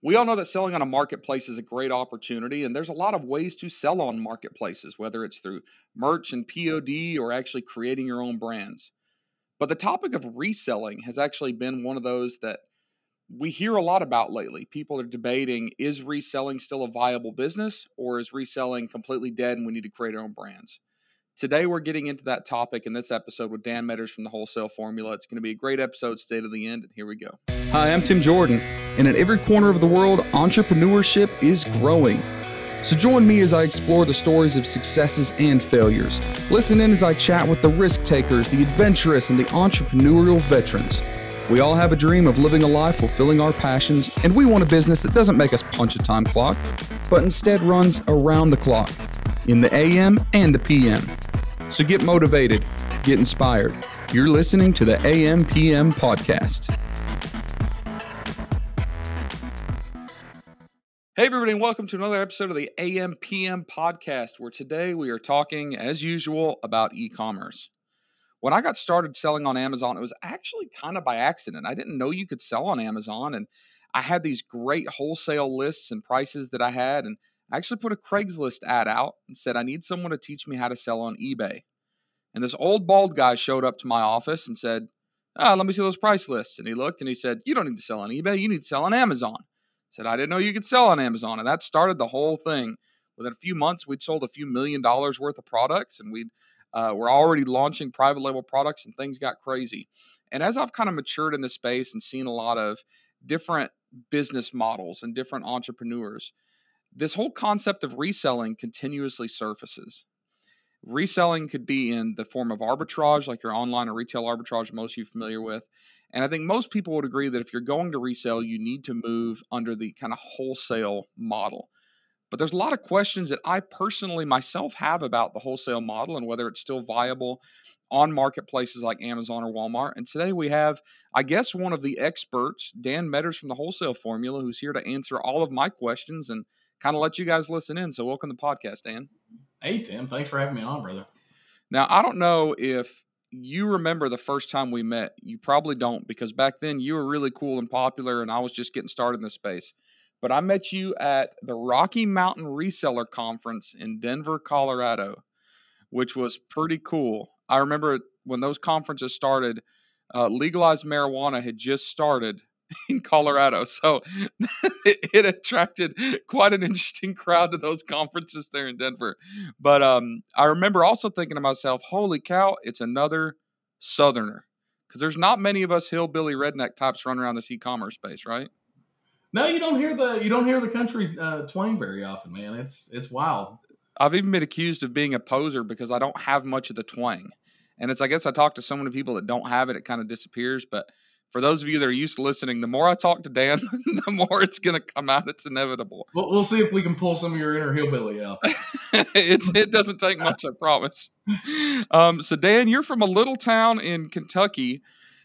We all know that selling on a marketplace is a great opportunity, and there's a lot of ways to sell on marketplaces, whether it's through merch and POD or actually creating your own brands. But the topic of reselling has actually been one of those that we hear a lot about lately. People are debating is reselling still a viable business or is reselling completely dead and we need to create our own brands? Today, we're getting into that topic in this episode with Dan Meadors from the Wholesale Formula. It's going to be a great episode, stay to the end, and here we go. Hi, I'm Tim Jordan, and in every corner of the world, entrepreneurship is growing. So join me as I explore the stories of successes and failures. Listen in as I chat with the risk takers, the adventurous, and the entrepreneurial veterans. We all have a dream of living a life fulfilling our passions, and we want a business that doesn't make us punch a time clock, but instead runs around the clock, in the AM and the PM. So get motivated, get inspired. You're listening to the AM PM podcast. Hey, everybody, and welcome to another episode of the AMPM podcast, where today we are talking, as usual, about e commerce. When I got started selling on Amazon, it was actually kind of by accident. I didn't know you could sell on Amazon, and I had these great wholesale lists and prices that I had, and I actually put a Craigslist ad out and said, I need someone to teach me how to sell on eBay. And this old bald guy showed up to my office and said, ah, let me see those price lists. And he looked and he said, You don't need to sell on eBay, you need to sell on Amazon. Said, I didn't know you could sell on Amazon. And that started the whole thing. Within a few months, we'd sold a few million dollars worth of products and we'd uh, we're already launching private label products and things got crazy. And as I've kind of matured in this space and seen a lot of different business models and different entrepreneurs, this whole concept of reselling continuously surfaces. Reselling could be in the form of arbitrage, like your online or retail arbitrage, most of you familiar with. And I think most people would agree that if you're going to resell, you need to move under the kind of wholesale model. But there's a lot of questions that I personally myself have about the wholesale model and whether it's still viable on marketplaces like Amazon or Walmart. And today we have, I guess, one of the experts, Dan Meadors from the Wholesale Formula, who's here to answer all of my questions and kind of let you guys listen in. So, welcome to the podcast, Dan. Hey, Tim. Thanks for having me on, brother. Now, I don't know if you remember the first time we met. You probably don't because back then you were really cool and popular, and I was just getting started in this space. But I met you at the Rocky Mountain Reseller Conference in Denver, Colorado, which was pretty cool. I remember when those conferences started, uh, legalized marijuana had just started in Colorado. So it, it, attracted quite an interesting crowd to those conferences there in Denver. But um, I remember also thinking to myself, holy cow, it's another Southerner. Because there's not many of us hillbilly redneck types running around this e-commerce space, right? No, you don't hear the you don't hear the country uh, twang very often, man. It's it's wild. I've even been accused of being a poser because I don't have much of the twang, and it's I guess I talk to so many people that don't have it, it kind of disappears. But for those of you that are used to listening, the more I talk to Dan, the more it's going to come out. It's inevitable. We'll, we'll, see if we can pull some of your inner hillbilly out. it's it doesn't take much, I promise. Um, so Dan, you're from a little town in Kentucky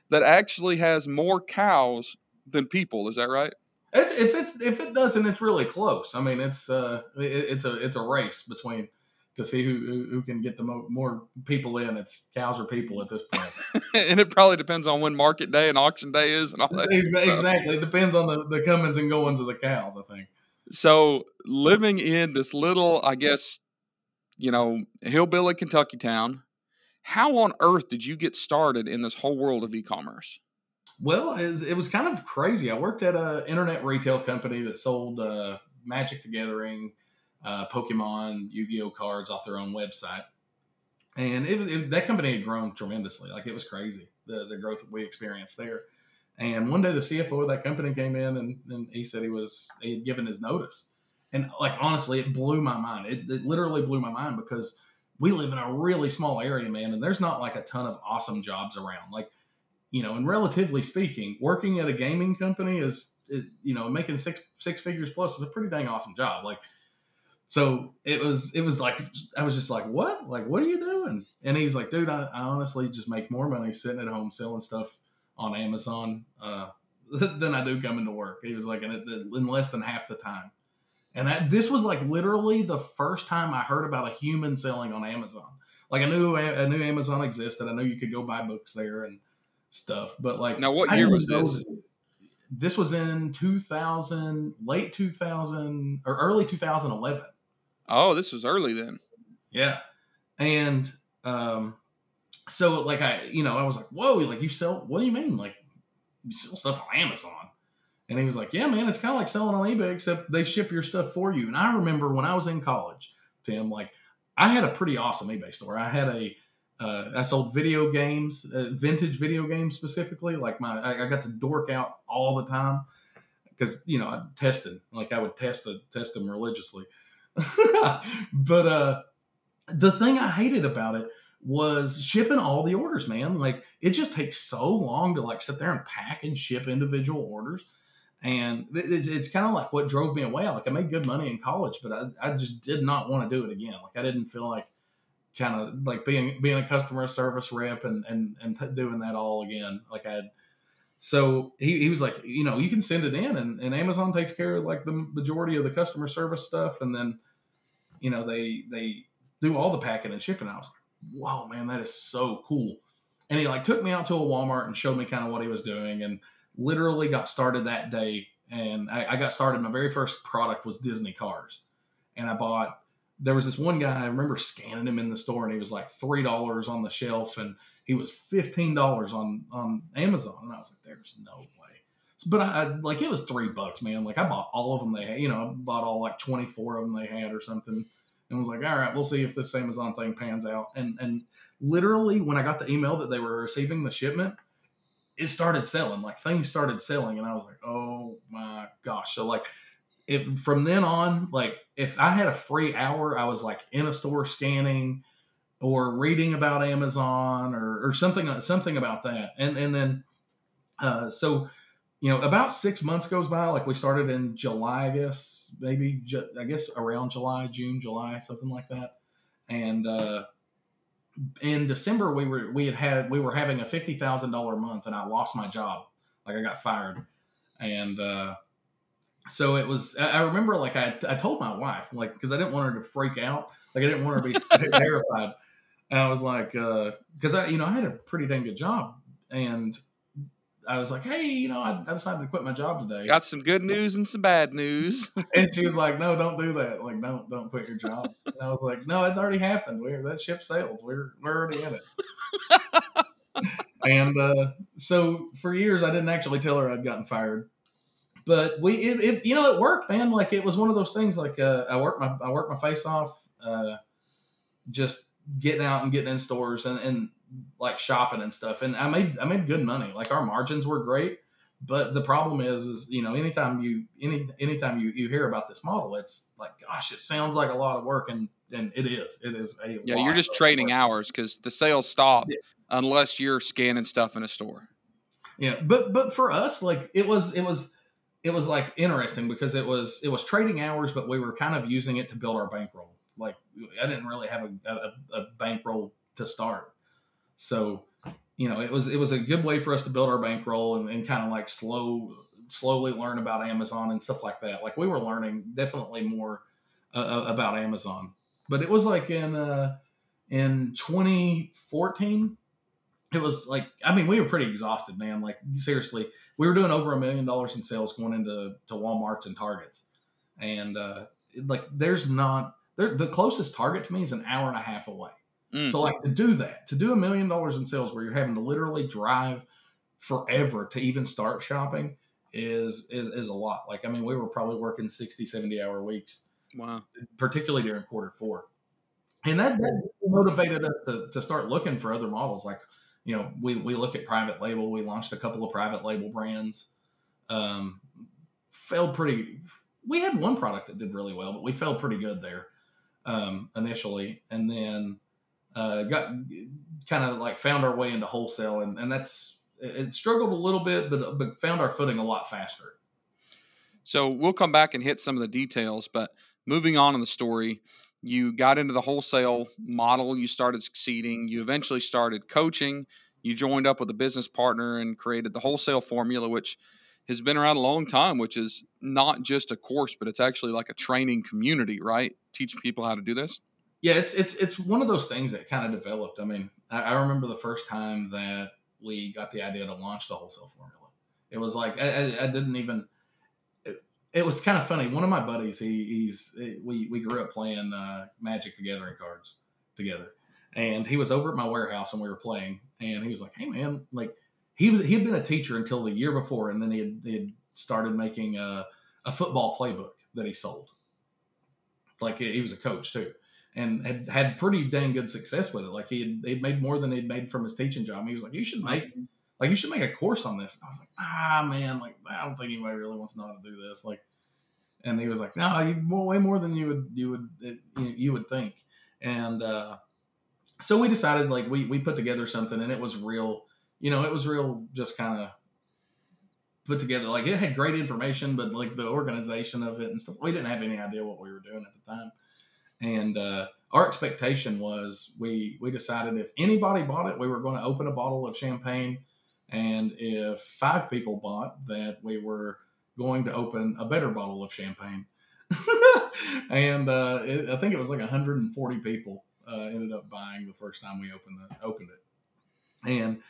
that actually has more cows than people. Is that right? If it's if it doesn't, it's really close. I mean, it's uh, it, it's a it's a race between to see who who can get the mo- more people in. It's cows or people at this point. and it probably depends on when market day and auction day is and all that. Exactly. It depends on the, the comings and goings of the cows, I think. So living in this little, I guess, you know, hillbilly Kentucky town, how on earth did you get started in this whole world of e-commerce? Well, it was, it was kind of crazy. I worked at an internet retail company that sold uh, Magic the Gathering, uh, Pokemon, Yu Gi Oh cards off their own website, and it, it, that company had grown tremendously. Like it was crazy the the growth that we experienced there. And one day the CFO of that company came in and, and he said he was he had given his notice, and like honestly, it blew my mind. It, it literally blew my mind because we live in a really small area, man, and there's not like a ton of awesome jobs around. Like you know, and relatively speaking, working at a gaming company is, you know, making six six figures plus is a pretty dang awesome job. Like so it was it was like I was just like, what? Like, what are you doing? And he's like, dude, I, I honestly just make more money sitting at home selling stuff on Amazon uh, than I do coming to work. He was like, in, in less than half the time. And I, this was like literally the first time I heard about a human selling on Amazon. Like I knew I knew Amazon existed. I knew you could go buy books there and stuff. But like, now what year was this? this was in 2000, late 2000 or early 2011. Oh, this was early then. Yeah. And um, so like I, you know, I was like, whoa, like you sell, what do you mean? Like you sell stuff on Amazon? And he was like, yeah, man, it's kind of like selling on eBay, except they ship your stuff for you. And I remember when I was in college, Tim, like I had a pretty awesome eBay store. I had a, uh, I sold video games, uh, vintage video games specifically. Like my, I, I, got to dork out all the time because you know I tested, like I would test the test them religiously. but uh, the thing I hated about it was shipping all the orders, man. Like it just takes so long to like sit there and pack and ship individual orders. And it's, it's kind of like what drove me away. Like I made good money in college, but I, I just did not want to do it again. Like I didn't feel like kind of like being being a customer service rep and and and doing that all again. Like I had so he, he was like, you know, you can send it in and, and Amazon takes care of like the majority of the customer service stuff. And then, you know, they, they do all the packing and shipping. I was like, whoa, man, that is so cool. And he like took me out to a Walmart and showed me kind of what he was doing and literally got started that day. And I, I got started. My very first product was Disney cars. And I bought, there was this one guy, I remember scanning him in the store and he was like $3 on the shelf. And he was fifteen dollars on on Amazon, and I was like, "There's no way." But I, I, like it was three bucks, man. Like I bought all of them they had, you know, I bought all like twenty four of them they had or something, and was like, "All right, we'll see if this Amazon thing pans out." And and literally when I got the email that they were receiving the shipment, it started selling. Like things started selling, and I was like, "Oh my gosh!" So like. It, from then on, like if I had a free hour, I was like in a store scanning, or reading about Amazon or, or something something about that. And and then uh, so you know about six months goes by. Like we started in July, I guess maybe ju- I guess around July, June, July, something like that. And uh, in December we were we had had we were having a fifty thousand dollar month, and I lost my job. Like I got fired, and uh, so it was. I remember like I I told my wife like because I didn't want her to freak out. Like I didn't want her to be terrified. And I was like, because uh, I, you know, I had a pretty dang good job, and I was like, hey, you know, I, I, decided to quit my job today. Got some good news and some bad news. and she was like, no, don't do that. Like, don't don't quit your job. And I was like, no, it's already happened. We're that ship sailed. We're we're already in it. and uh, so for years, I didn't actually tell her I'd gotten fired. But we, it, it, you know, it worked, man. Like it was one of those things. Like uh, I worked my I worked my face off. Uh, just getting out and getting in stores and, and like shopping and stuff. And I made I made good money. Like our margins were great. But the problem is, is you know, anytime you any anytime you, you hear about this model, it's like, gosh, it sounds like a lot of work, and and it is. It is a yeah. You're just trading work. hours because the sales stop yeah. unless you're scanning stuff in a store. Yeah, but but for us, like it was it was it was like interesting because it was it was trading hours, but we were kind of using it to build our bankroll I didn't really have a, a, a bankroll to start. So, you know, it was it was a good way for us to build our bankroll and, and kind of like slow slowly learn about Amazon and stuff like that. Like we were learning definitely more uh, uh about Amazon, but it was like in uh, in 2014. It was like I mean we were pretty exhausted, man. Like seriously, we were doing over a million dollars in sales going into to WalMarts and Targets, and uh, like there's not the closest target to me is an hour and a half away. Mm. So, like to do that, to do a million dollars in sales where you're having to literally drive forever to even start shopping is is is a lot. Like, I mean, we were probably working 60, 70 hour weeks. Wow. Particularly during quarter four. And that, that motivated us to, to start looking for other models. Like, you know, we, we looked at private label. We launched a couple of private label brands. Um, failed pretty. We had one product that did really well, but we failed pretty good there um, initially, and then uh, got kind of like found our way into wholesale, and, and that's it struggled a little bit, but but found our footing a lot faster. So we'll come back and hit some of the details, but moving on in the story, you got into the wholesale model, you started succeeding, you eventually started coaching, you joined up with a business partner and created the wholesale formula, which has been around a long time, which is not just a course, but it's actually like a training community, right? Teach people how to do this. Yeah, it's it's it's one of those things that kind of developed. I mean, I, I remember the first time that we got the idea to launch the wholesale formula. It was like I, I, I didn't even. It, it, was kind of funny. One of my buddies, he, he's we we grew up playing uh, Magic the Gathering cards together, and he was over at my warehouse and we were playing, and he was like, "Hey man, like." He was he had been a teacher until the year before, and then he had, he had started making a, a football playbook that he sold. Like he was a coach too, and had had pretty dang good success with it. Like he had he'd made more than he'd made from his teaching job. He was like, "You should make like you should make a course on this." And I was like, "Ah, man, like I don't think anybody really wants to know how to do this." Like, and he was like, "No, you way more than you would you would you would think." And uh, so we decided like we we put together something, and it was real. You know, it was real, just kind of put together. Like it had great information, but like the organization of it and stuff, we didn't have any idea what we were doing at the time. And uh, our expectation was we we decided if anybody bought it, we were going to open a bottle of champagne, and if five people bought, that we were going to open a better bottle of champagne. and uh, it, I think it was like 140 people uh, ended up buying the first time we opened the, opened it, and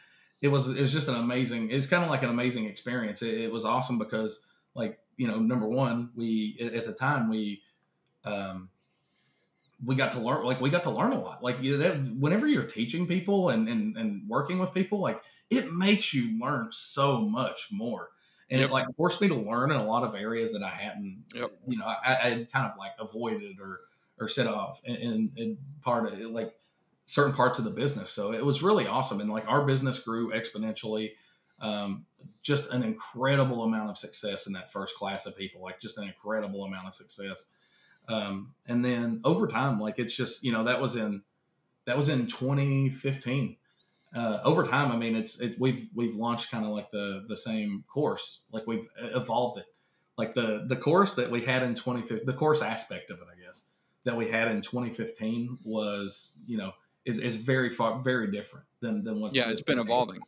it was it was just an amazing. It's kind of like an amazing experience. It, it, was awesome because like you know number one we at the time we um, we got to learn like we got to learn a lot like you know, that, whenever you're teaching people and, and and working with people like it makes you learn so much more and yep. it like forced me to learn in a lot of areas that i hadn't yep. you know I, I had kind of like avoided or or set off in, in part of it, like certain parts of the business so it was really awesome and like our business grew exponentially um, just an incredible amount of success in that first class of people like just an incredible amount of success um, and then over time, like it's just you know that was in that was in 2015. Uh, over time, I mean, it's it, we've we've launched kind of like the the same course, like we've evolved it. Like the the course that we had in 2015, the course aspect of it, I guess, that we had in 2015 was you know is, is very far very different than than what. Yeah, it's been evolving.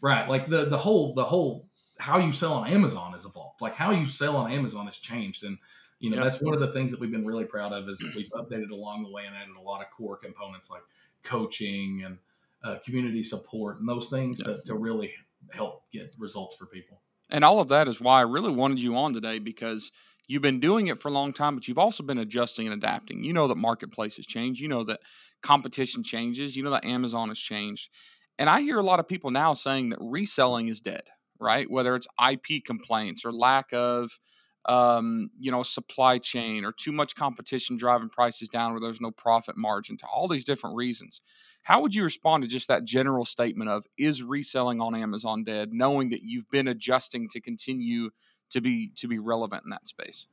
Right, like the the whole the whole how you sell on Amazon has evolved. Like how you sell on Amazon has changed, and you know, yep. that's one of the things that we've been really proud of is we've updated along the way and added a lot of core components like coaching and uh, community support and those things yep. to, to really help get results for people. And all of that is why I really wanted you on today because you've been doing it for a long time, but you've also been adjusting and adapting. You know that marketplaces change. You know that competition changes. You know that Amazon has changed. And I hear a lot of people now saying that reselling is dead, right? Whether it's IP complaints or lack of um, you know, supply chain or too much competition driving prices down where there's no profit margin to all these different reasons. How would you respond to just that general statement of is reselling on Amazon dead, knowing that you've been adjusting to continue to be to be relevant in that space?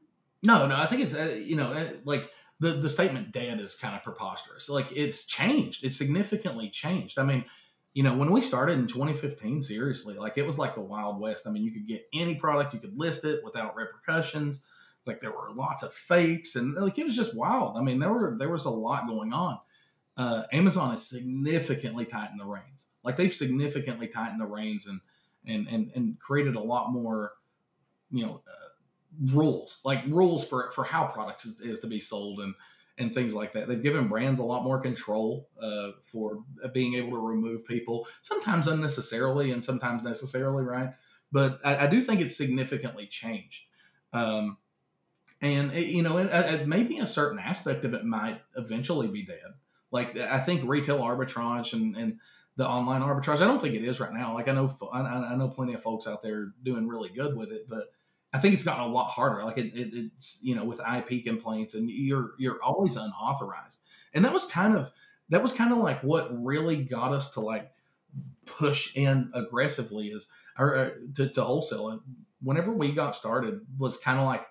No, no, I think it's uh, you know uh, like the the statement dead is kind of preposterous. Like it's changed. It's significantly changed. I mean, you know, when we started in 2015, seriously, like it was like the Wild West. I mean, you could get any product, you could list it without repercussions. Like there were lots of fakes, and like it was just wild. I mean, there were there was a lot going on. Uh, Amazon has significantly tightened the reins. Like they've significantly tightened the reins and and and and created a lot more, you know, uh, rules like rules for for how products is, is to be sold and and things like that. They've given brands a lot more control uh, for being able to remove people, sometimes unnecessarily and sometimes necessarily, right? But I, I do think it's significantly changed. Um, and, it, you know, it, it, maybe a certain aspect of it might eventually be dead. Like, I think retail arbitrage and, and the online arbitrage, I don't think it is right now. Like, I know, I, I know plenty of folks out there doing really good with it, but I think it's gotten a lot harder. Like it, it, it's you know with IP complaints and you're you're always unauthorized, and that was kind of that was kind of like what really got us to like push in aggressively is or uh, to, to wholesale. Whenever we got started, was kind of like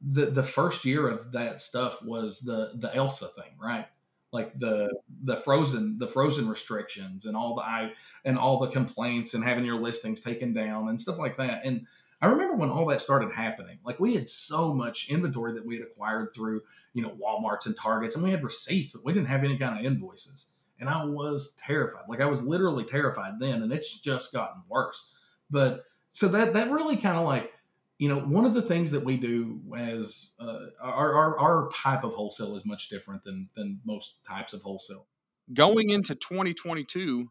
the the first year of that stuff was the the Elsa thing, right? Like the the frozen the frozen restrictions and all the I and all the complaints and having your listings taken down and stuff like that. And I remember when all that started happening. Like we had so much inventory that we had acquired through, you know, Walmarts and Targets, and we had receipts, but we didn't have any kind of invoices. And I was terrified. Like I was literally terrified then, and it's just gotten worse. But so that that really kind of like, you know, one of the things that we do as uh, our, our our type of wholesale is much different than than most types of wholesale. Going into 2022,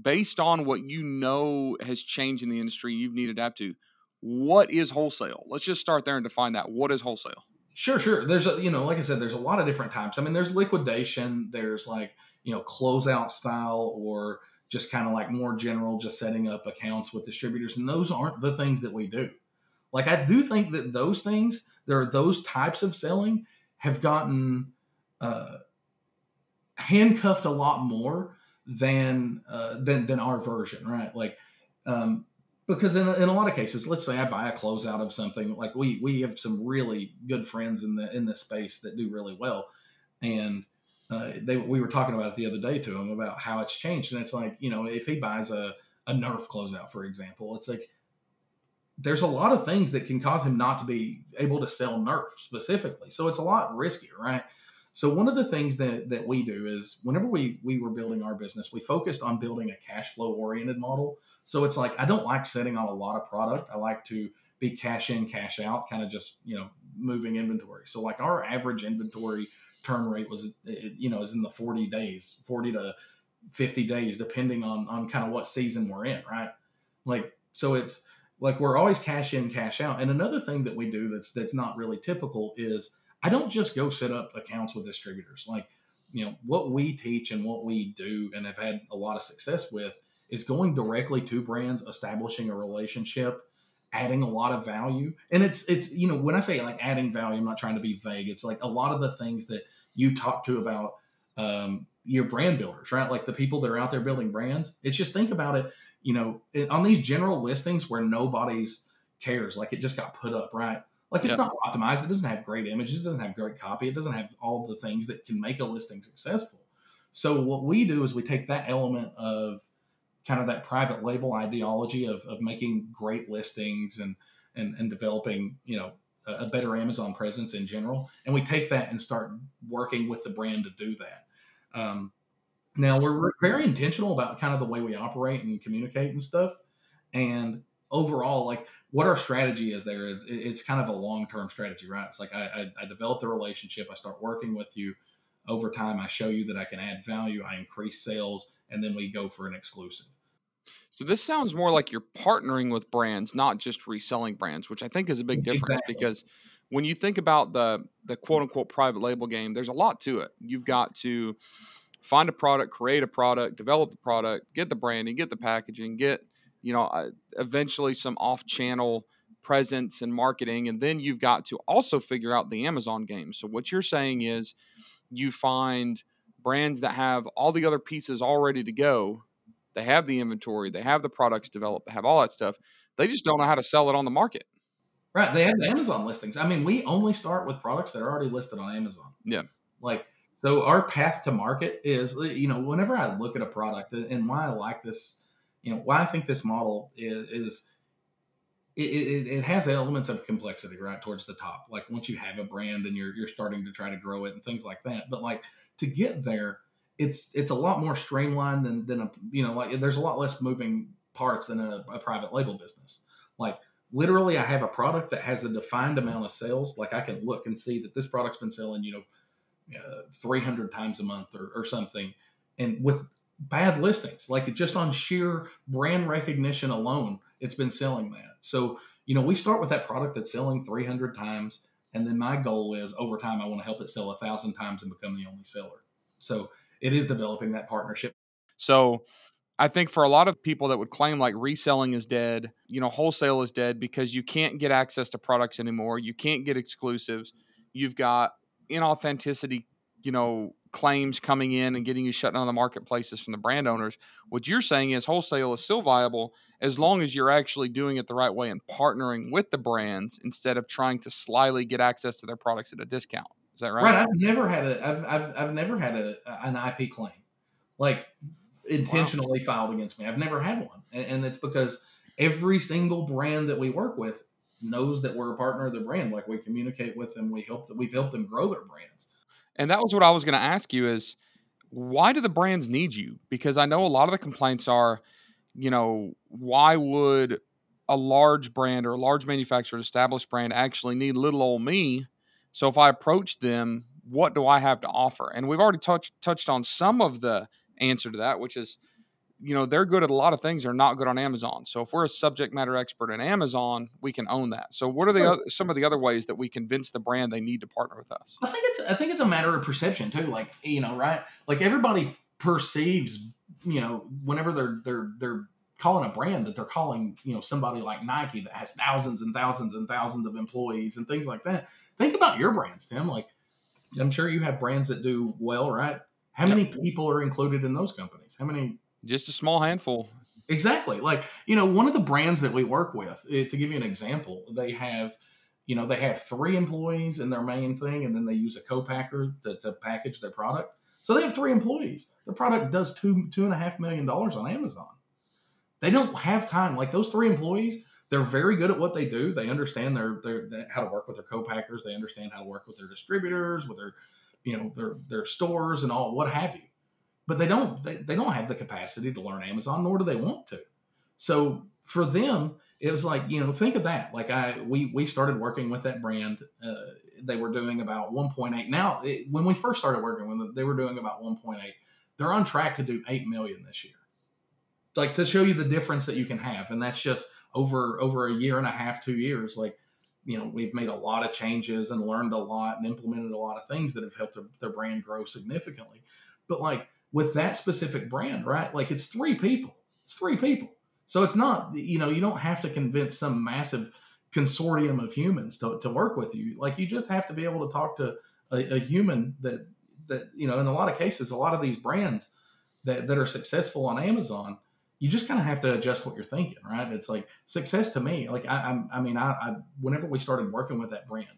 based on what you know has changed in the industry, you've needed to adapt to. What is wholesale? Let's just start there and define that. What is wholesale? Sure, sure. There's a you know, like I said, there's a lot of different types. I mean, there's liquidation. There's like you know, closeout style or just kind of like more general, just setting up accounts with distributors. And those aren't the things that we do. Like I do think that those things, there are those types of selling have gotten uh, handcuffed a lot more than uh, than than our version, right? Like um, because in a, in a lot of cases, let's say I buy a closeout of something, like we we have some really good friends in the in this space that do really well, and uh, they we were talking about it the other day to him about how it's changed, and it's like you know if he buys a a Nerf closeout, for example, it's like there's a lot of things that can cause him not to be able to sell Nerf specifically. So it's a lot riskier, right? So one of the things that that we do is whenever we we were building our business, we focused on building a cash flow oriented model. So it's like I don't like setting on a lot of product. I like to be cash in, cash out, kind of just you know moving inventory. So like our average inventory turn rate was eh, eh, you know is in the 40 days, 40 to 50 days, depending on on kind of what season we're in, right? Like so it's like we're always cash in, cash out. And another thing that we do that's that's not really typical is I don't just go set up accounts with distributors. Like, you know, what we teach and what we do and have had a lot of success with is going directly to brands, establishing a relationship, adding a lot of value. And it's it's you know, when I say like adding value, I'm not trying to be vague. It's like a lot of the things that you talk to about um, your brand builders, right? Like the people that are out there building brands. It's just think about it, you know, on these general listings where nobody's cares, like it just got put up, right? Like it's yep. not optimized. It doesn't have great images. It doesn't have great copy. It doesn't have all of the things that can make a listing successful. So what we do is we take that element of kind of that private label ideology of, of making great listings and, and, and developing, you know, a, a better Amazon presence in general. And we take that and start working with the brand to do that. Um, now we're very intentional about kind of the way we operate and communicate and stuff. And overall, like what our strategy is there, it's, it's kind of a long term strategy, right? It's like I, I, I develop the relationship, I start working with you. Over time, I show you that I can add value, I increase sales, and then we go for an exclusive. So this sounds more like you're partnering with brands, not just reselling brands, which I think is a big difference exactly. because when you think about the the quote unquote private label game, there's a lot to it. You've got to find a product, create a product, develop the product, get the branding, get the packaging, get you know, uh, eventually some off channel presence and marketing. And then you've got to also figure out the Amazon game. So, what you're saying is you find brands that have all the other pieces all ready to go. They have the inventory, they have the products developed, they have all that stuff. They just don't know how to sell it on the market. Right. They have the Amazon listings. I mean, we only start with products that are already listed on Amazon. Yeah. Like, so our path to market is, you know, whenever I look at a product and why I like this you know why I think this model is, is it, it, it, has elements of complexity right towards the top. Like once you have a brand and you're you're starting to try to grow it and things like that. But like to get there, it's it's a lot more streamlined than than a you know like there's a lot less moving parts than a, a private label business. Like literally, I have a product that has a defined amount of sales. Like I can look and see that this product's been selling you know uh, 300 times a month or, or something and with bad listings. Like just on sheer brand recognition alone, it's been selling that. So, you know, we start with that product that's selling 300 times. And then my goal is over time, I want to help it sell a thousand times and become the only seller. So it is developing that partnership. So I think for a lot of people that would claim like reselling is dead, you know, wholesale is dead because you can't get access to products anymore. You can't get exclusives. You've got inauthenticity, you know, claims coming in and getting you shut down the marketplaces from the brand owners. What you're saying is wholesale is still viable as long as you're actually doing it the right way and partnering with the brands instead of trying to slyly get access to their products at a discount. Is that right? Right. I've never had a. I've I've, I've never had a, an IP claim like intentionally wow. filed against me. I've never had one, and, and it's because every single brand that we work with knows that we're a partner of the brand. Like we communicate with them, we help that we've helped them grow their brands. And that was what I was going to ask you is why do the brands need you? Because I know a lot of the complaints are, you know, why would a large brand or a large manufacturer, established brand actually need little old me? So if I approach them, what do I have to offer? And we've already touched touched on some of the answer to that, which is you know they're good at a lot of things they're not good on amazon. So if we're a subject matter expert in amazon we can own that. So what are the other, some of the other ways that we convince the brand they need to partner with us? I think it's i think it's a matter of perception too like you know right? Like everybody perceives you know whenever they're they're they're calling a brand that they're calling you know somebody like nike that has thousands and thousands and thousands of employees and things like that. Think about your brands tim. Like i'm sure you have brands that do well right? How many people are included in those companies? How many just a small handful. Exactly. Like, you know, one of the brands that we work with, eh, to give you an example, they have, you know, they have three employees in their main thing, and then they use a co-packer to, to package their product. So they have three employees. The product does two two and a half million dollars on Amazon. They don't have time. Like those three employees, they're very good at what they do. They understand their, their, their how to work with their co-packers. They understand how to work with their distributors, with their, you know, their their stores and all what have you but they don't they, they don't have the capacity to learn Amazon, nor do they want to. So for them, it was like you know think of that. Like I we we started working with that brand. Uh, they were doing about 1.8. Now it, when we first started working with them, they were doing about 1.8. They're on track to do 8 million this year. Like to show you the difference that you can have, and that's just over over a year and a half, two years. Like you know we've made a lot of changes and learned a lot and implemented a lot of things that have helped their, their brand grow significantly. But like with that specific brand, right? Like it's three people. It's three people. So it's not, you know, you don't have to convince some massive consortium of humans to, to work with you. Like you just have to be able to talk to a, a human that that, you know, in a lot of cases, a lot of these brands that, that are successful on Amazon, you just kind of have to adjust what you're thinking, right? It's like success to me. Like I, I, I mean, I, I, whenever we started working with that brand,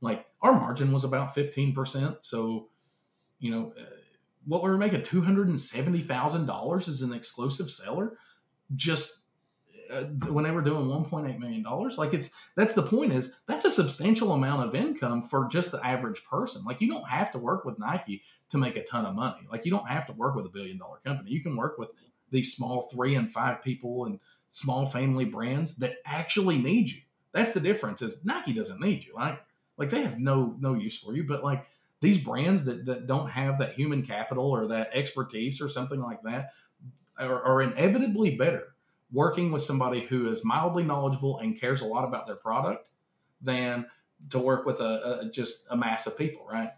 like our margin was about 15%. So, you know, what we were making two hundred and seventy thousand dollars as an exclusive seller, just uh, when they were doing one point eight million dollars. Like it's that's the point is that's a substantial amount of income for just the average person. Like you don't have to work with Nike to make a ton of money. Like you don't have to work with a billion dollar company. You can work with these small three and five people and small family brands that actually need you. That's the difference. Is Nike doesn't need you. Like like they have no no use for you, but like these brands that, that don't have that human capital or that expertise or something like that are, are inevitably better working with somebody who is mildly knowledgeable and cares a lot about their product than to work with a, a, just a mass of people, right?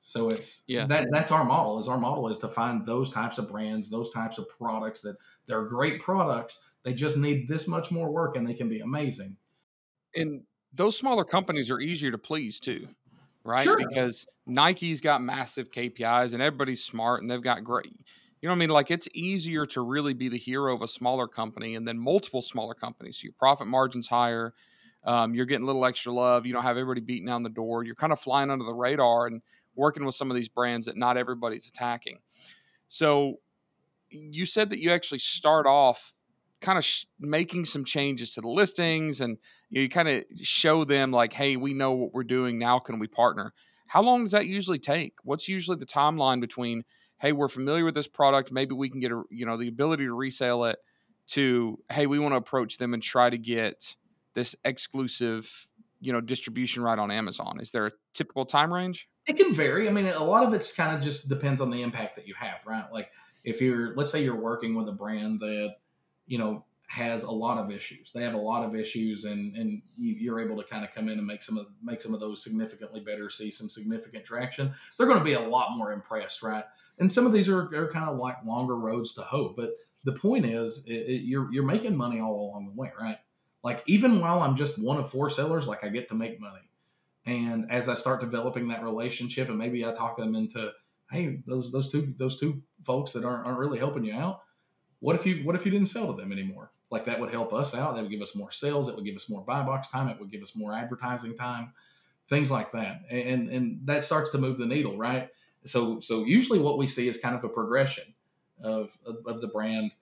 So it's yeah. that that's our model. Is our model is to find those types of brands, those types of products that they're great products. They just need this much more work, and they can be amazing. And those smaller companies are easier to please too right? Sure. Because Nike's got massive KPIs and everybody's smart and they've got great. You know what I mean? Like it's easier to really be the hero of a smaller company and then multiple smaller companies. So your profit margin's higher. Um, you're getting a little extra love. You don't have everybody beating down the door. You're kind of flying under the radar and working with some of these brands that not everybody's attacking. So you said that you actually start off kind of sh- making some changes to the listings and you, know, you kind of show them like hey we know what we're doing now can we partner? How long does that usually take? What's usually the timeline between hey we're familiar with this product maybe we can get a you know the ability to resell it to hey we want to approach them and try to get this exclusive you know distribution right on amazon. Is there a typical time range? It can vary. I mean a lot of it's kind of just depends on the impact that you have right? Like if you're let's say you're working with a brand that you know, has a lot of issues. They have a lot of issues, and and you're able to kind of come in and make some of make some of those significantly better, see some significant traction. They're going to be a lot more impressed, right? And some of these are, are kind of like longer roads to hope. But the point is, it, it, you're you're making money all along the way, right? Like even while I'm just one of four sellers, like I get to make money. And as I start developing that relationship, and maybe I talk them into, hey, those those two those two folks that aren't, aren't really helping you out, what if you what if you didn't sell to them anymore? Like that would help us out. That would give us more sales. It would give us more buy box time. It would give us more advertising time, things like that. And and that starts to move the needle, right? So so usually what we see is kind of a progression of of, of the brand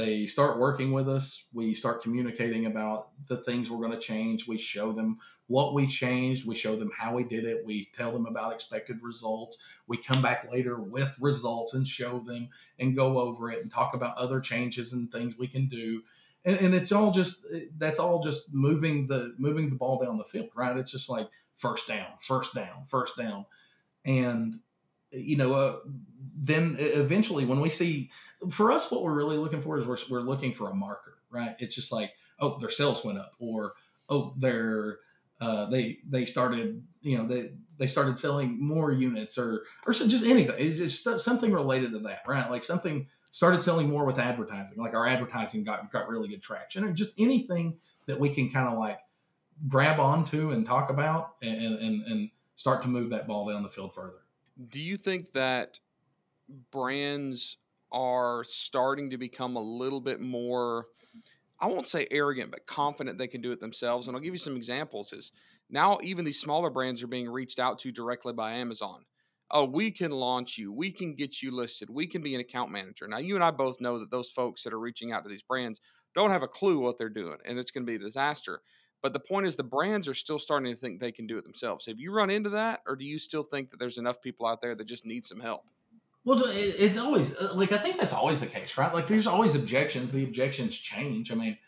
they start working with us. We start communicating about the things we're going to change. We show them what we changed. We show them how we did it. We tell them about expected results. We come back later with results and show them and go over it and talk about other changes and things we can do. And, and it's all just that's all just moving the moving the ball down the field, right? It's just like first down, first down, first down, and you know, uh, then eventually when we see, for us, what we're really looking for is we're, we're looking for a marker, right? It's just like, oh, their sales went up, or oh, their uh, they they started, you know, they they started selling more units, or or so just anything. It's just something related to that, right? Like something started selling more with advertising. Like our advertising got got really good traction, and just anything that we can kind of like grab onto and talk about, and and and start to move that ball down the field further. Do you think that brands are starting to become a little bit more? I won't say arrogant, but confident they can do it themselves. And I'll give you some examples. Is now even these smaller brands are being reached out to directly by Amazon oh, we can launch you, we can get you listed, we can be an account manager. Now, you and I both know that those folks that are reaching out to these brands don't have a clue what they're doing, and it's going to be a disaster. But the point is, the brands are still starting to think they can do it themselves. Have you run into that, or do you still think that there's enough people out there that just need some help? Well, it's always uh, like I think that's always the case, right? Like there's always objections. The objections change. I mean,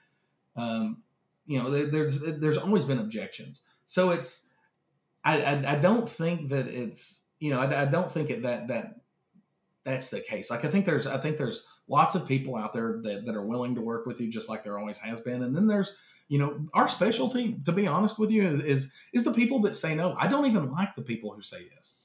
um, you know, there's there's always been objections. So it's I, I, I don't think that it's you know, I, I don't think it, that that that's the case. Like I think there's I think there's lots of people out there that, that are willing to work with you just like there always has been. And then there's you know our specialty to be honest with you is, is is the people that say no. I don't even like the people who say yes.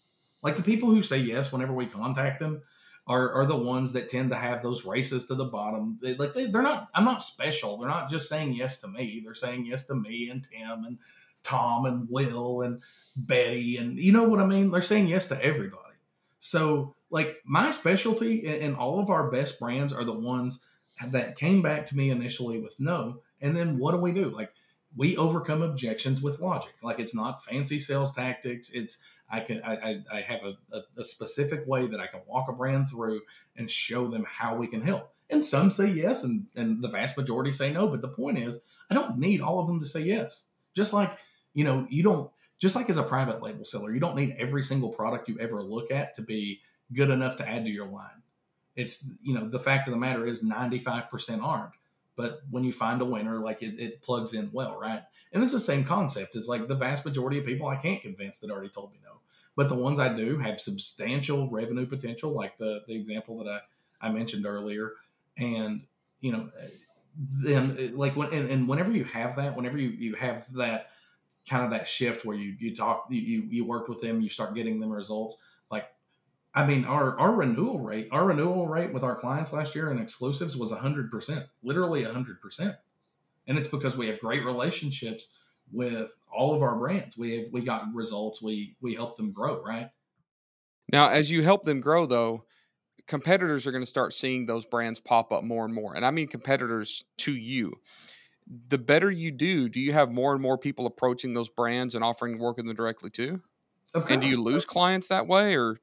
Like the people who say yes whenever we contact them are, are the ones that tend to have those races to the bottom. They, like they, they're not. I'm not special. They're not just saying yes to me. They're saying yes to me and Tim and Tom and Will and Betty and you know what I mean? They're saying yes to everybody. So like my specialty and all of our best brands are the ones that came back to me initially with no. And then what do we do? Like we overcome objections with logic. Like it's not fancy sales tactics. It's I can I, I have a, a, a specific way that I can walk a brand through and show them how we can help. And some say yes, and, and the vast majority say no. But the point is, I don't need all of them to say yes. Just like you know, you don't just like as a private label seller, you don't need every single product you ever look at to be good enough to add to your line. It's you know the fact of the matter is 95% aren't. But when you find a winner, like it, it plugs in well, right? And it's the same concept. Is like the vast majority of people I can't convince that already told me no. But the ones I do have substantial revenue potential, like the the example that I, I mentioned earlier. And you know, then like when and, and whenever you have that, whenever you, you have that kind of that shift where you you talk you you worked with them, you start getting them results. I mean, our our renewal rate, our renewal rate with our clients last year in exclusives was hundred percent, literally hundred percent, and it's because we have great relationships with all of our brands. We have we got results. We we help them grow, right? Now, as you help them grow, though, competitors are going to start seeing those brands pop up more and more, and I mean competitors to you the better you do, do you have more and more people approaching those brands and offering work with them directly too? And do you lose clients that way, or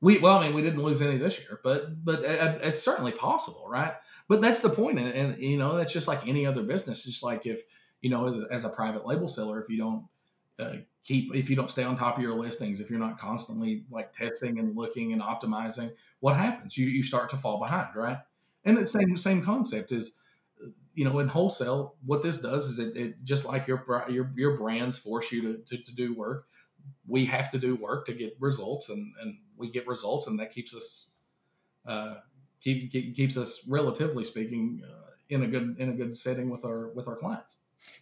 we? Well, I mean, we didn't lose any this year, but but uh, it's certainly possible, right? But that's the point, and, and you know, that's just like any other business. Just like if you know, as, as a private label seller, if you don't uh, keep, if you don't stay on top of your listings, if you're not constantly like testing and looking and optimizing, what happens? You you start to fall behind, right? And the same same concept is you know, in wholesale, what this does is it, it just like your your your brands force you to, to, to, do work. We have to do work to get results, and and we get results, and that keeps us uh, keep, keep keeps us relatively speaking uh, in a good in a good setting with our with our clients.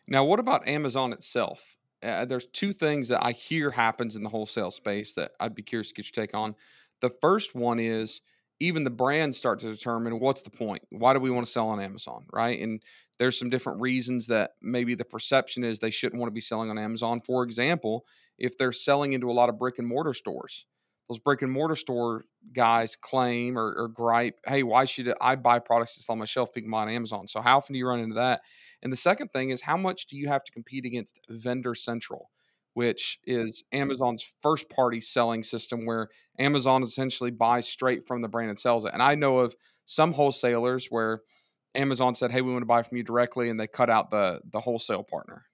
Now, what about Amazon itself? Uh, there's two things that I hear happens in the wholesale space that I'd be curious to get your take on. The first one is even the brands start to determine what's the point? Why do we want to sell on Amazon, right? And there's some different reasons that maybe the perception is they shouldn't want to be selling on Amazon. For example, if they're selling into a lot of brick and mortar stores, those brick and mortar store guys claim or, or gripe, hey, why should I buy products that's on my shelf being on Amazon? So how often do you run into that? And the second thing is how much do you have to compete against Vendor Central? which is Amazon's first party selling system where Amazon essentially buys straight from the brand and sells it. And I know of some wholesalers where Amazon said, "Hey, we want to buy from you directly," and they cut out the the wholesale partner.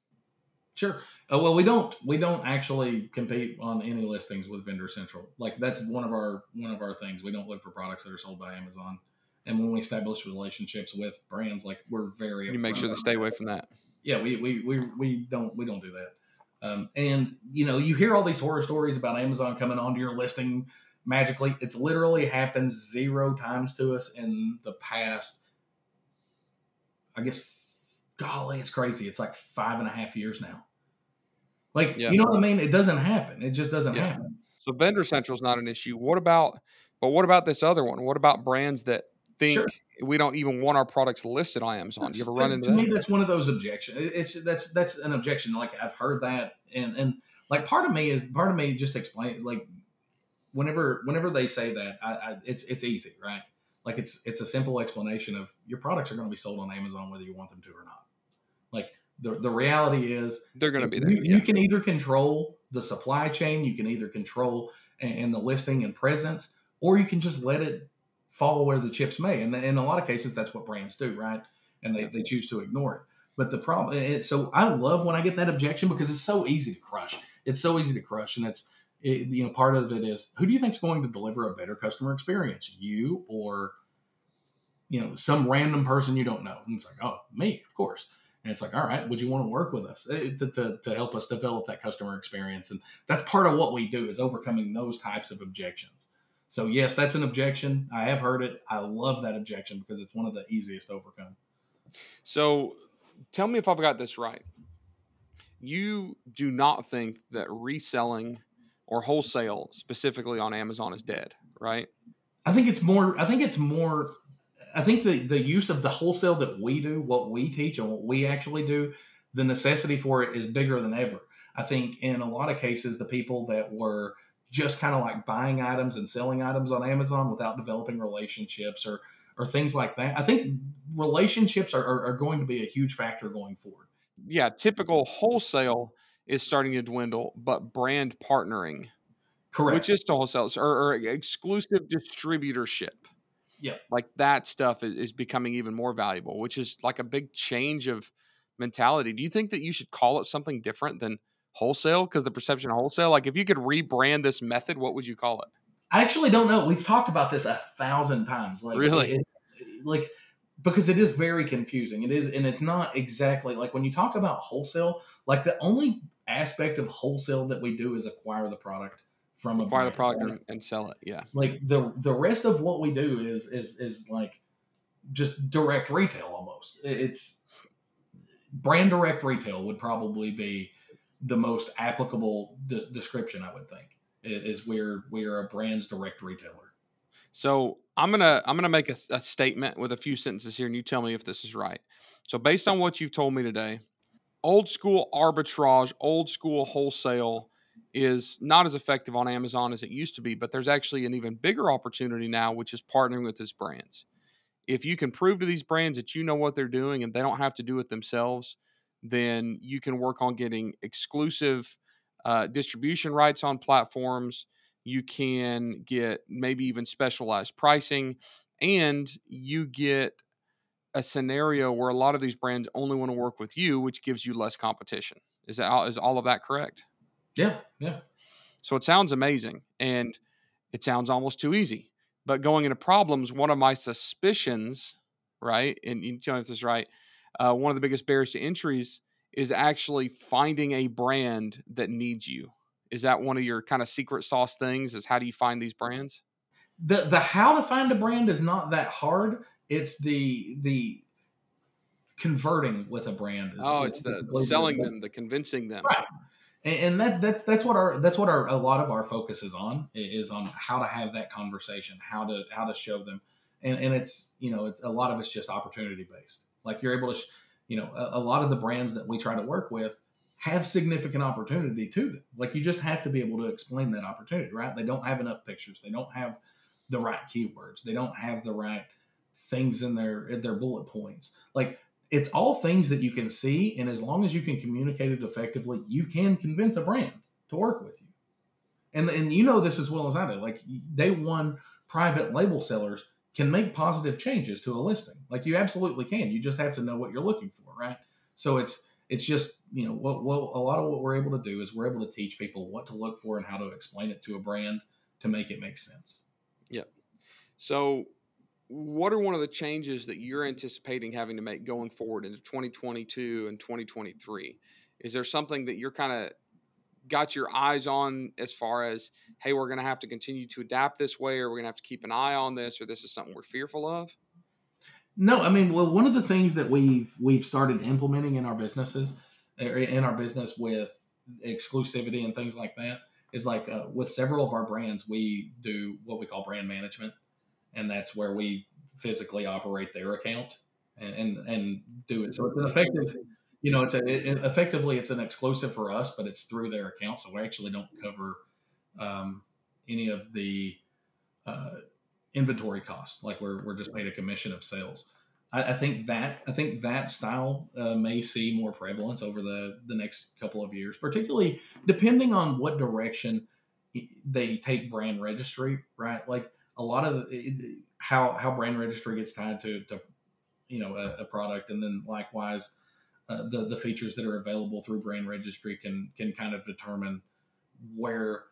Sure. Uh, well, we don't we don't actually compete on any listings with Vendor Central. Like that's one of our one of our things. We don't look for products that are sold by Amazon. And when we establish relationships with brands, like we're very you make sure to stay away from that. Yeah, we, we we we don't we don't do that. Um, and you know, you hear all these horror stories about Amazon coming onto your listing magically. It's literally happened zero times to us in the past. I guess, golly, it's crazy. It's like five and a half years now. Like, Yeah. you know what I mean? It doesn't happen. It just doesn't Yeah. happen. So vendor central is not an issue. What about, but what about this other one? What about brands that think Sure. we don't even want our products listed on Amazon? That's- you ever run into to that? me that's one of those objections it's that's that's an objection like i've heard that and and like part of me is part of me just explain like whenever whenever they say that I, I it's it's easy right like it's it's a simple explanation of your products are going to be sold on amazon whether you want them to or not like the the reality is They're going to be there. you, yeah. you can either control the supply chain, you can either control and, and the listing and presence, or you can just let it fall where the chips may. And in a lot of cases, that's what brands do, right? And they, Yeah. they choose to ignore it. But the problem, it, so I love when I get that objection because it's so easy to crush. It's so easy to crush, and it's it, you know part of it is who do you think is going to deliver a better customer experience, you or you know some random person you don't know? And it's like, oh, me, of course. And it's like, all right, would you want to work with us eh, to, to, to help us develop that customer experience? And that's part of what we do is overcoming those types of objections. So yes, that's an objection. I have heard it. I love that objection because it's one of the easiest to overcome. So tell me if I've got this right. You do not think that reselling or wholesale specifically on Amazon is dead, right? I think it's more. I think it's more. I think the the use of the wholesale that we do, what we teach, and what we actually do, the necessity for it is bigger than ever. I think in a lot of cases, the people that were just kind of like buying items and selling items on Amazon without developing relationships or or things like that. I think relationships are, are, are going to be a huge factor going forward. Yeah, typical wholesale is starting to dwindle, but brand partnering, Correct. which is to wholesale or, or exclusive distributorship. Yep. Like that stuff is, is becoming even more valuable, which is like a big change of mentality. Do you think that you should call it something different than wholesale? Because the perception of wholesale, like if you could rebrand this method, what would you call it? I actually don't know. We've talked about this a thousand times. Like Really? it's, like because it is very confusing. It is, and it's not exactly like when you talk about wholesale. Like the only aspect of wholesale that we do is acquire the product from a Acquire the product right? and, sell it. Yeah. Like the the rest of what we do is is is like just direct retail almost. It's brand direct retail would probably be the most applicable de- description. I would think is where we are a brand's direct retailer. So I'm gonna I'm gonna make a statement with a few sentences here, and you tell me if this is right. So based on what you've told me today, old school arbitrage, old school wholesale is not as effective on Amazon as it used to be, but there's actually an even bigger opportunity now, which is partnering with these brands. If you can prove to these brands that you know what they're doing and they don't have to do it themselves, then you can work on getting exclusive uh, distribution rights on platforms. You can get maybe even specialized pricing and you get a scenario where a lot of these brands only want to work with you which gives you less competition. Is that all, is all of that correct Yeah, yeah. so it sounds amazing and it sounds almost too easy but going into problems one of my suspicions right and you tell me if this is right uh, one of the biggest barriers to entries is actually finding a brand that needs you is that one of your kind of secret sauce things is how do you find these brands the the how to find a brand is not that hard. It's the the converting with a brand. Is, oh it's the selling them the convincing them Right. And, that that's that's what our that's what our a lot of our focus is on is on how to have that conversation, how to how to show them, and and it's you know it's, a lot of it's just opportunity based. Like you're able to, sh- you know, a, a lot of the brands that we try to work with have significant opportunity to them. Like you just have to be able to explain that opportunity, right? They don't have enough pictures. They don't have the right keywords. They don't have the right things in their in their bullet points. Like it's all things that you can see, and as long as you can communicate it effectively, you can convince a brand to work with you. And and you know this as well as I do. Like day one private label sellers can make positive changes to a listing. Like you absolutely can. You just have to know what you're looking for, right? So it's it's just you know what what a lot of what we're able to do is we're able to teach people what to look for and how to explain it to a brand to make it make sense. Yep. So, what are one of the changes that you're anticipating having to make going forward into 2022 and 2023? Is there something that you're kind of got your eyes on as far as hey we're going to have to continue to adapt this way or we're going to have to keep an eye on this or this is something we're fearful of no i mean well one of the things that we've we've started implementing in our businesses er, in our business with exclusivity and things like that is like uh, with several of our brands we do what we call brand management and that's where we physically operate their account and and, and do it so it's an effective you know, it's a, it, effectively it's an exclusive for us, but it's through their account, so we actually don't cover um, any of the uh, inventory costs. Like we're we're just paid a commission of sales. I, I think that I think that style uh, may see more prevalence over the the next couple of years, particularly depending on what direction they take brand registry. Right, like a lot of it, how how brand registry gets tied to to you know a, a product, and then likewise uh, the the features that are available through brand registry can can kind of determine where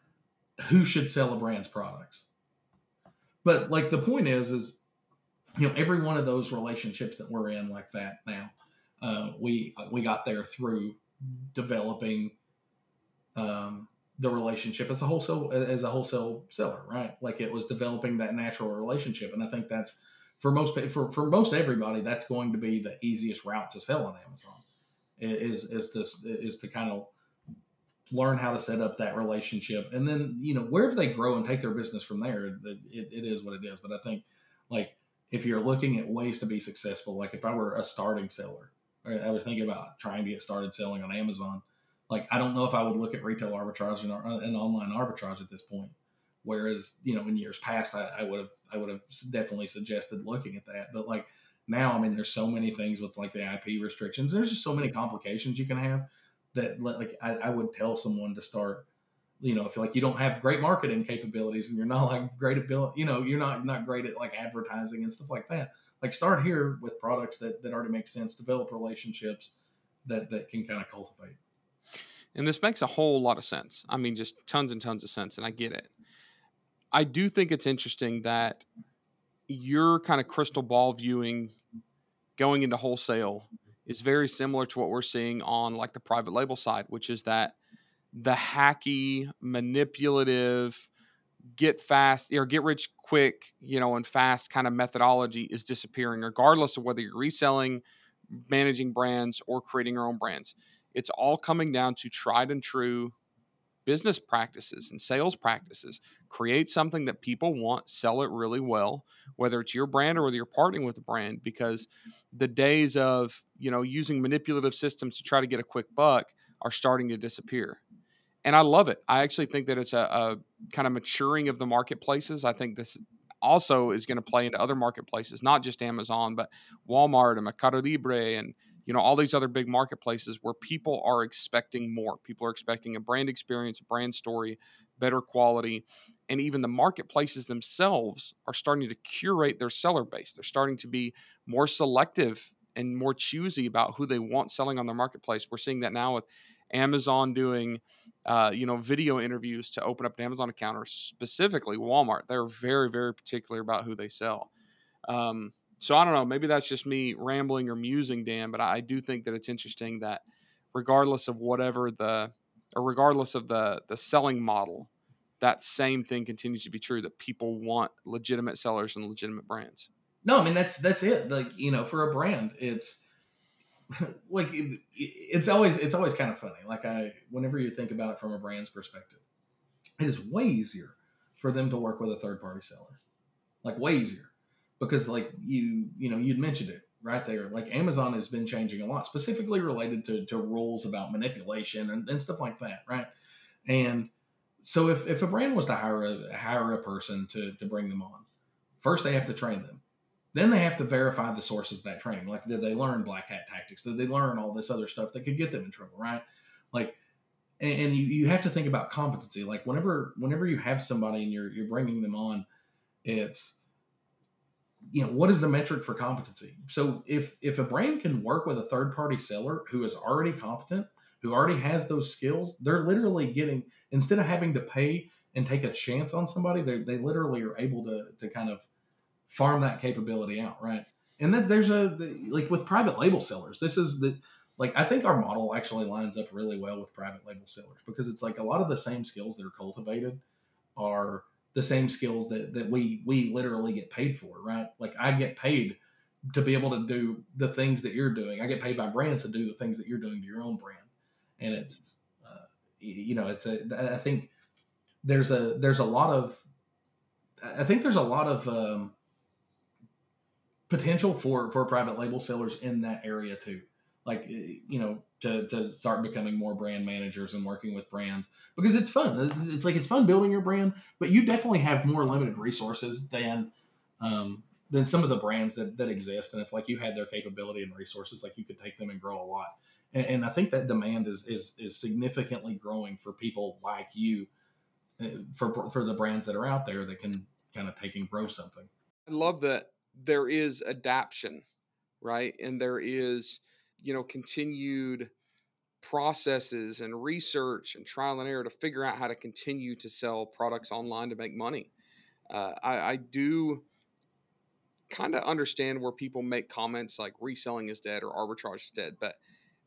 who should sell a brand's products. But like the point is, is you know every one of those relationships that we're in like that now, uh, we we got there through developing the relationship as a wholesale as a wholesale seller, right? Like it was developing that natural relationship, and I think that's for most for for most everybody that's going to be the easiest route to sell on Amazon is is this is to kind of learn how to set up that relationship. And then you know wherever they grow and take their business from there it, it, it is what it is. But i think like if you're looking at ways to be successful like if i were a starting seller i was thinking about trying to get started selling on amazon like i don't know if i would look at retail arbitrage and, uh, and online arbitrage at this point whereas you know in years past i, would have i would have definitely suggested looking at that but like now, I mean, there's so many things with like the IP restrictions. There's just so many complications you can have that like I, I would tell someone to start. You know, if like you don't have great marketing capabilities and you're not like great ability, you know, you're not not great at like advertising and stuff like that. Like start here with products that that already make sense. Develop relationships that that can kind of cultivate. And this makes a whole lot of sense. I mean, just tons and tons of sense, and I get it. I do think it's interesting that your kind of crystal ball viewing going into wholesale is very similar to what we're seeing on like the private label side, which is that the hacky, manipulative, get fast or get rich quick, you know, and fast kind of methodology is disappearing, regardless of whether you're reselling, managing brands, or creating your own brands. It's all coming down to tried and true business practices and sales practices. Create something that people want, sell it really well, whether it's your brand or whether you're partnering with a brand, because the days of you know using manipulative systems to try to get a quick buck are starting to disappear. And I love it. I actually think that it's a, a kind of maturing of the marketplaces. I think this also is going to play into other marketplaces, not just Amazon, but Walmart and Mercado Libre and you know all these other big marketplaces where people are expecting more. People are expecting a brand experience a brand story better quality and even the marketplaces themselves are starting to curate their seller base. They're starting to be more selective and more choosy about who they want selling on their marketplace. We're seeing that now with amazon doing uh, you know video interviews to open up an amazon account or specifically walmart. They're very very particular about who they sell. Um, so I don't know. Maybe that's just me rambling or musing, Dan. But I do think that it's interesting that regardless of whatever the or regardless of the the selling model, that same thing continues to be true. That people want legitimate sellers and legitimate brands. No, I mean that's that's it. Like you know, for a brand, it's like it, it's always it's always kind of funny. Like I, whenever you think about it from a brand's perspective, it is way easier for them to work with a third party seller. Like way easier because like you you know you'd mentioned it right there like amazon has been changing a lot specifically related to, to rules about manipulation and, and stuff like that right? And so if, if a brand was to hire a hire a person to, to bring them on first they have to train them. Then they have to verify the sources of that training. Like did they learn black hat tactics? Did they learn all this other stuff that could get them in trouble right? Like and, and you, you have to think about competency. Like whenever whenever you have somebody and you're you're bringing them on it's you know what is the metric for competency? So if if a brand can work with a third party seller who is already competent who already has those skills they're literally getting instead of having to pay and take a chance on somebody they, they literally are able to to kind of farm that capability out right? And then there's a the, like with private label sellers this is the like I think our model actually lines up really well with private label sellers because it's like a lot of the same skills that are cultivated are the same skills that that we we literally get paid for, right? Like I get paid to be able to do the things that you're doing. I get paid by brands to do the things that you're doing to your own brand, and it's uh, you know it's a I think there's a there's a lot of I think there's a lot of um, potential for for private label sellers in that area too like eh, you know to, to start becoming more brand managers and working with brands because it's fun. It's like it's fun building your brand but you definitely have more limited resources than um, than some of the brands that, that exist. And if like you had their capability and resources like you could take them and grow a lot. And, and i think that demand is is is significantly growing for people like you eh, for for the brands that are out there that can kind of take and grow something. I love that there is adaptation right? And there is you know continued processes and research and trial and error to figure out how to continue to sell products online to make money. Uh, I, I do kind of understand where people make comments like reselling is dead or arbitrage is dead, but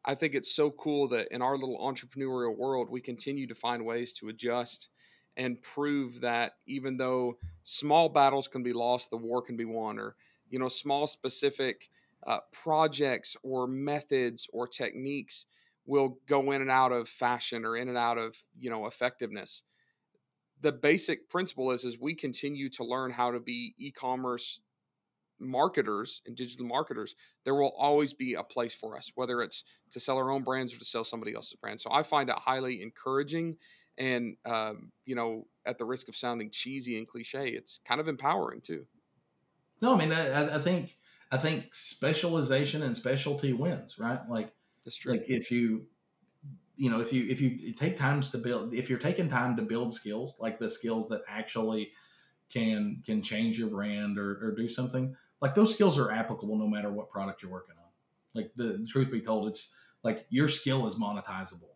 I think it's so cool that in our little entrepreneurial world, we continue to find ways to adjust and prove that even though small battles can be lost, the war can be won, or you know, small specific uh, projects or methods or techniques will go in and out of fashion or in and out of you know effectiveness. The basic principle is is we continue to learn how to be e-commerce marketers and digital marketers there will always be a place for us whether it's to sell our own brands or to sell somebody else's brand. So i find it highly encouraging and um, you know at the risk of sounding cheesy and cliche it's kind of empowering too. No i mean i, I think I think specialization and specialty wins, right? Like that's true. Like if you you know, if you if you take times to build if you're taking time to build skills, like the skills that actually can can change your brand or, or do something, like those skills are applicable no matter what product you're working on. Like the, truth be told, it's like your skill is monetizable.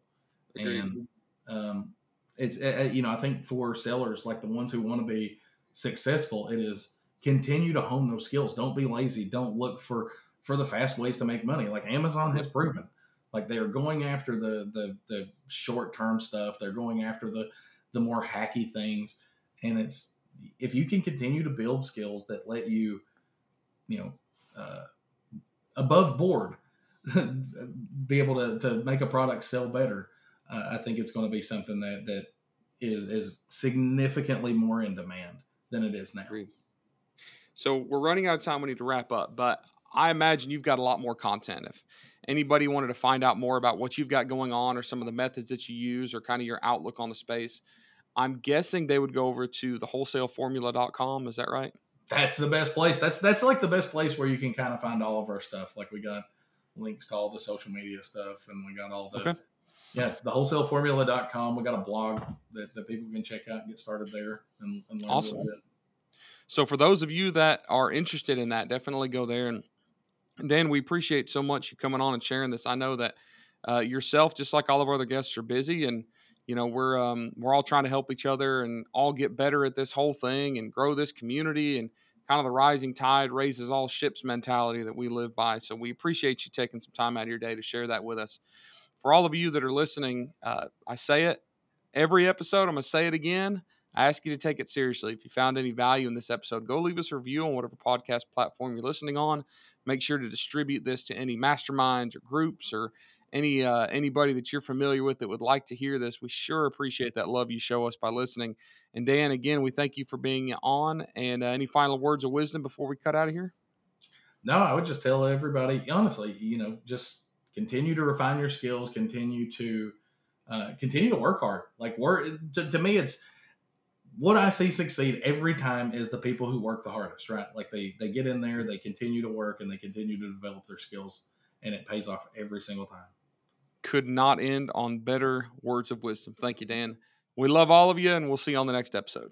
Agreed. And um it's uh, you know, I think for sellers like the ones who want to be successful, it is continue to hone those skills. Don't be lazy. Don't look for for the fast ways to make money. Like Amazon has proven, like they are going after the the the short term stuff. They're going after the the more hacky things, and it's if you can continue to build skills that let you, you know, uh, above board, be able to to make a product sell better. Uh, I think it's going to be something that that is is significantly more in demand than it is now. Agreed. So we're running out of time. We need to wrap up, but I imagine you've got a lot more content. If anybody wanted to find out more about what you've got going on or some of the methods that you use or kind of your outlook on the space, I'm guessing they would go over to the wholesaleformula.com. Is that right? That's the best place. That's that's like the best place where you can kind of find all of our stuff. Like we got links to all the social media stuff and we got all the okay. yeah, the wholesaleformula.com. We got a blog that, that people can check out and get started there and, and learn awesome. a little bit. So for those of you that are interested in that, definitely go there. And Dan, we appreciate so much you coming on and sharing this. I know that uh, yourself, just like all of our other guests, are busy, and you know we're um, we're all trying to help each other and all get better at this whole thing and grow this community and kind of the rising tide raises all ships mentality that we live by. So we appreciate you taking some time out of your day to share that with us. For all of you that are listening, uh, I say it every episode. I'm going to say it again. I ask you to take it seriously. If you found any value in this episode, go leave us a review on whatever podcast platform you're listening on. Make sure to distribute this to any masterminds or groups or any uh, anybody that you're familiar with that would like to hear this. We sure appreciate that love you show us by listening. And Dan, again, we thank you for being on. And uh, any final words of wisdom before we cut out of here? No, I would just tell everybody honestly, you know, just continue to refine your skills, continue to uh, continue to work hard. Like work to, to me, it's what I see succeed every time is the people who work the hardest, right? Like they they get in there, they continue to work, and they continue to develop their skills, and it pays off every single time. Could not end on better words of wisdom. Thank you, Dan. We love all of you, and we'll see you on the next episode.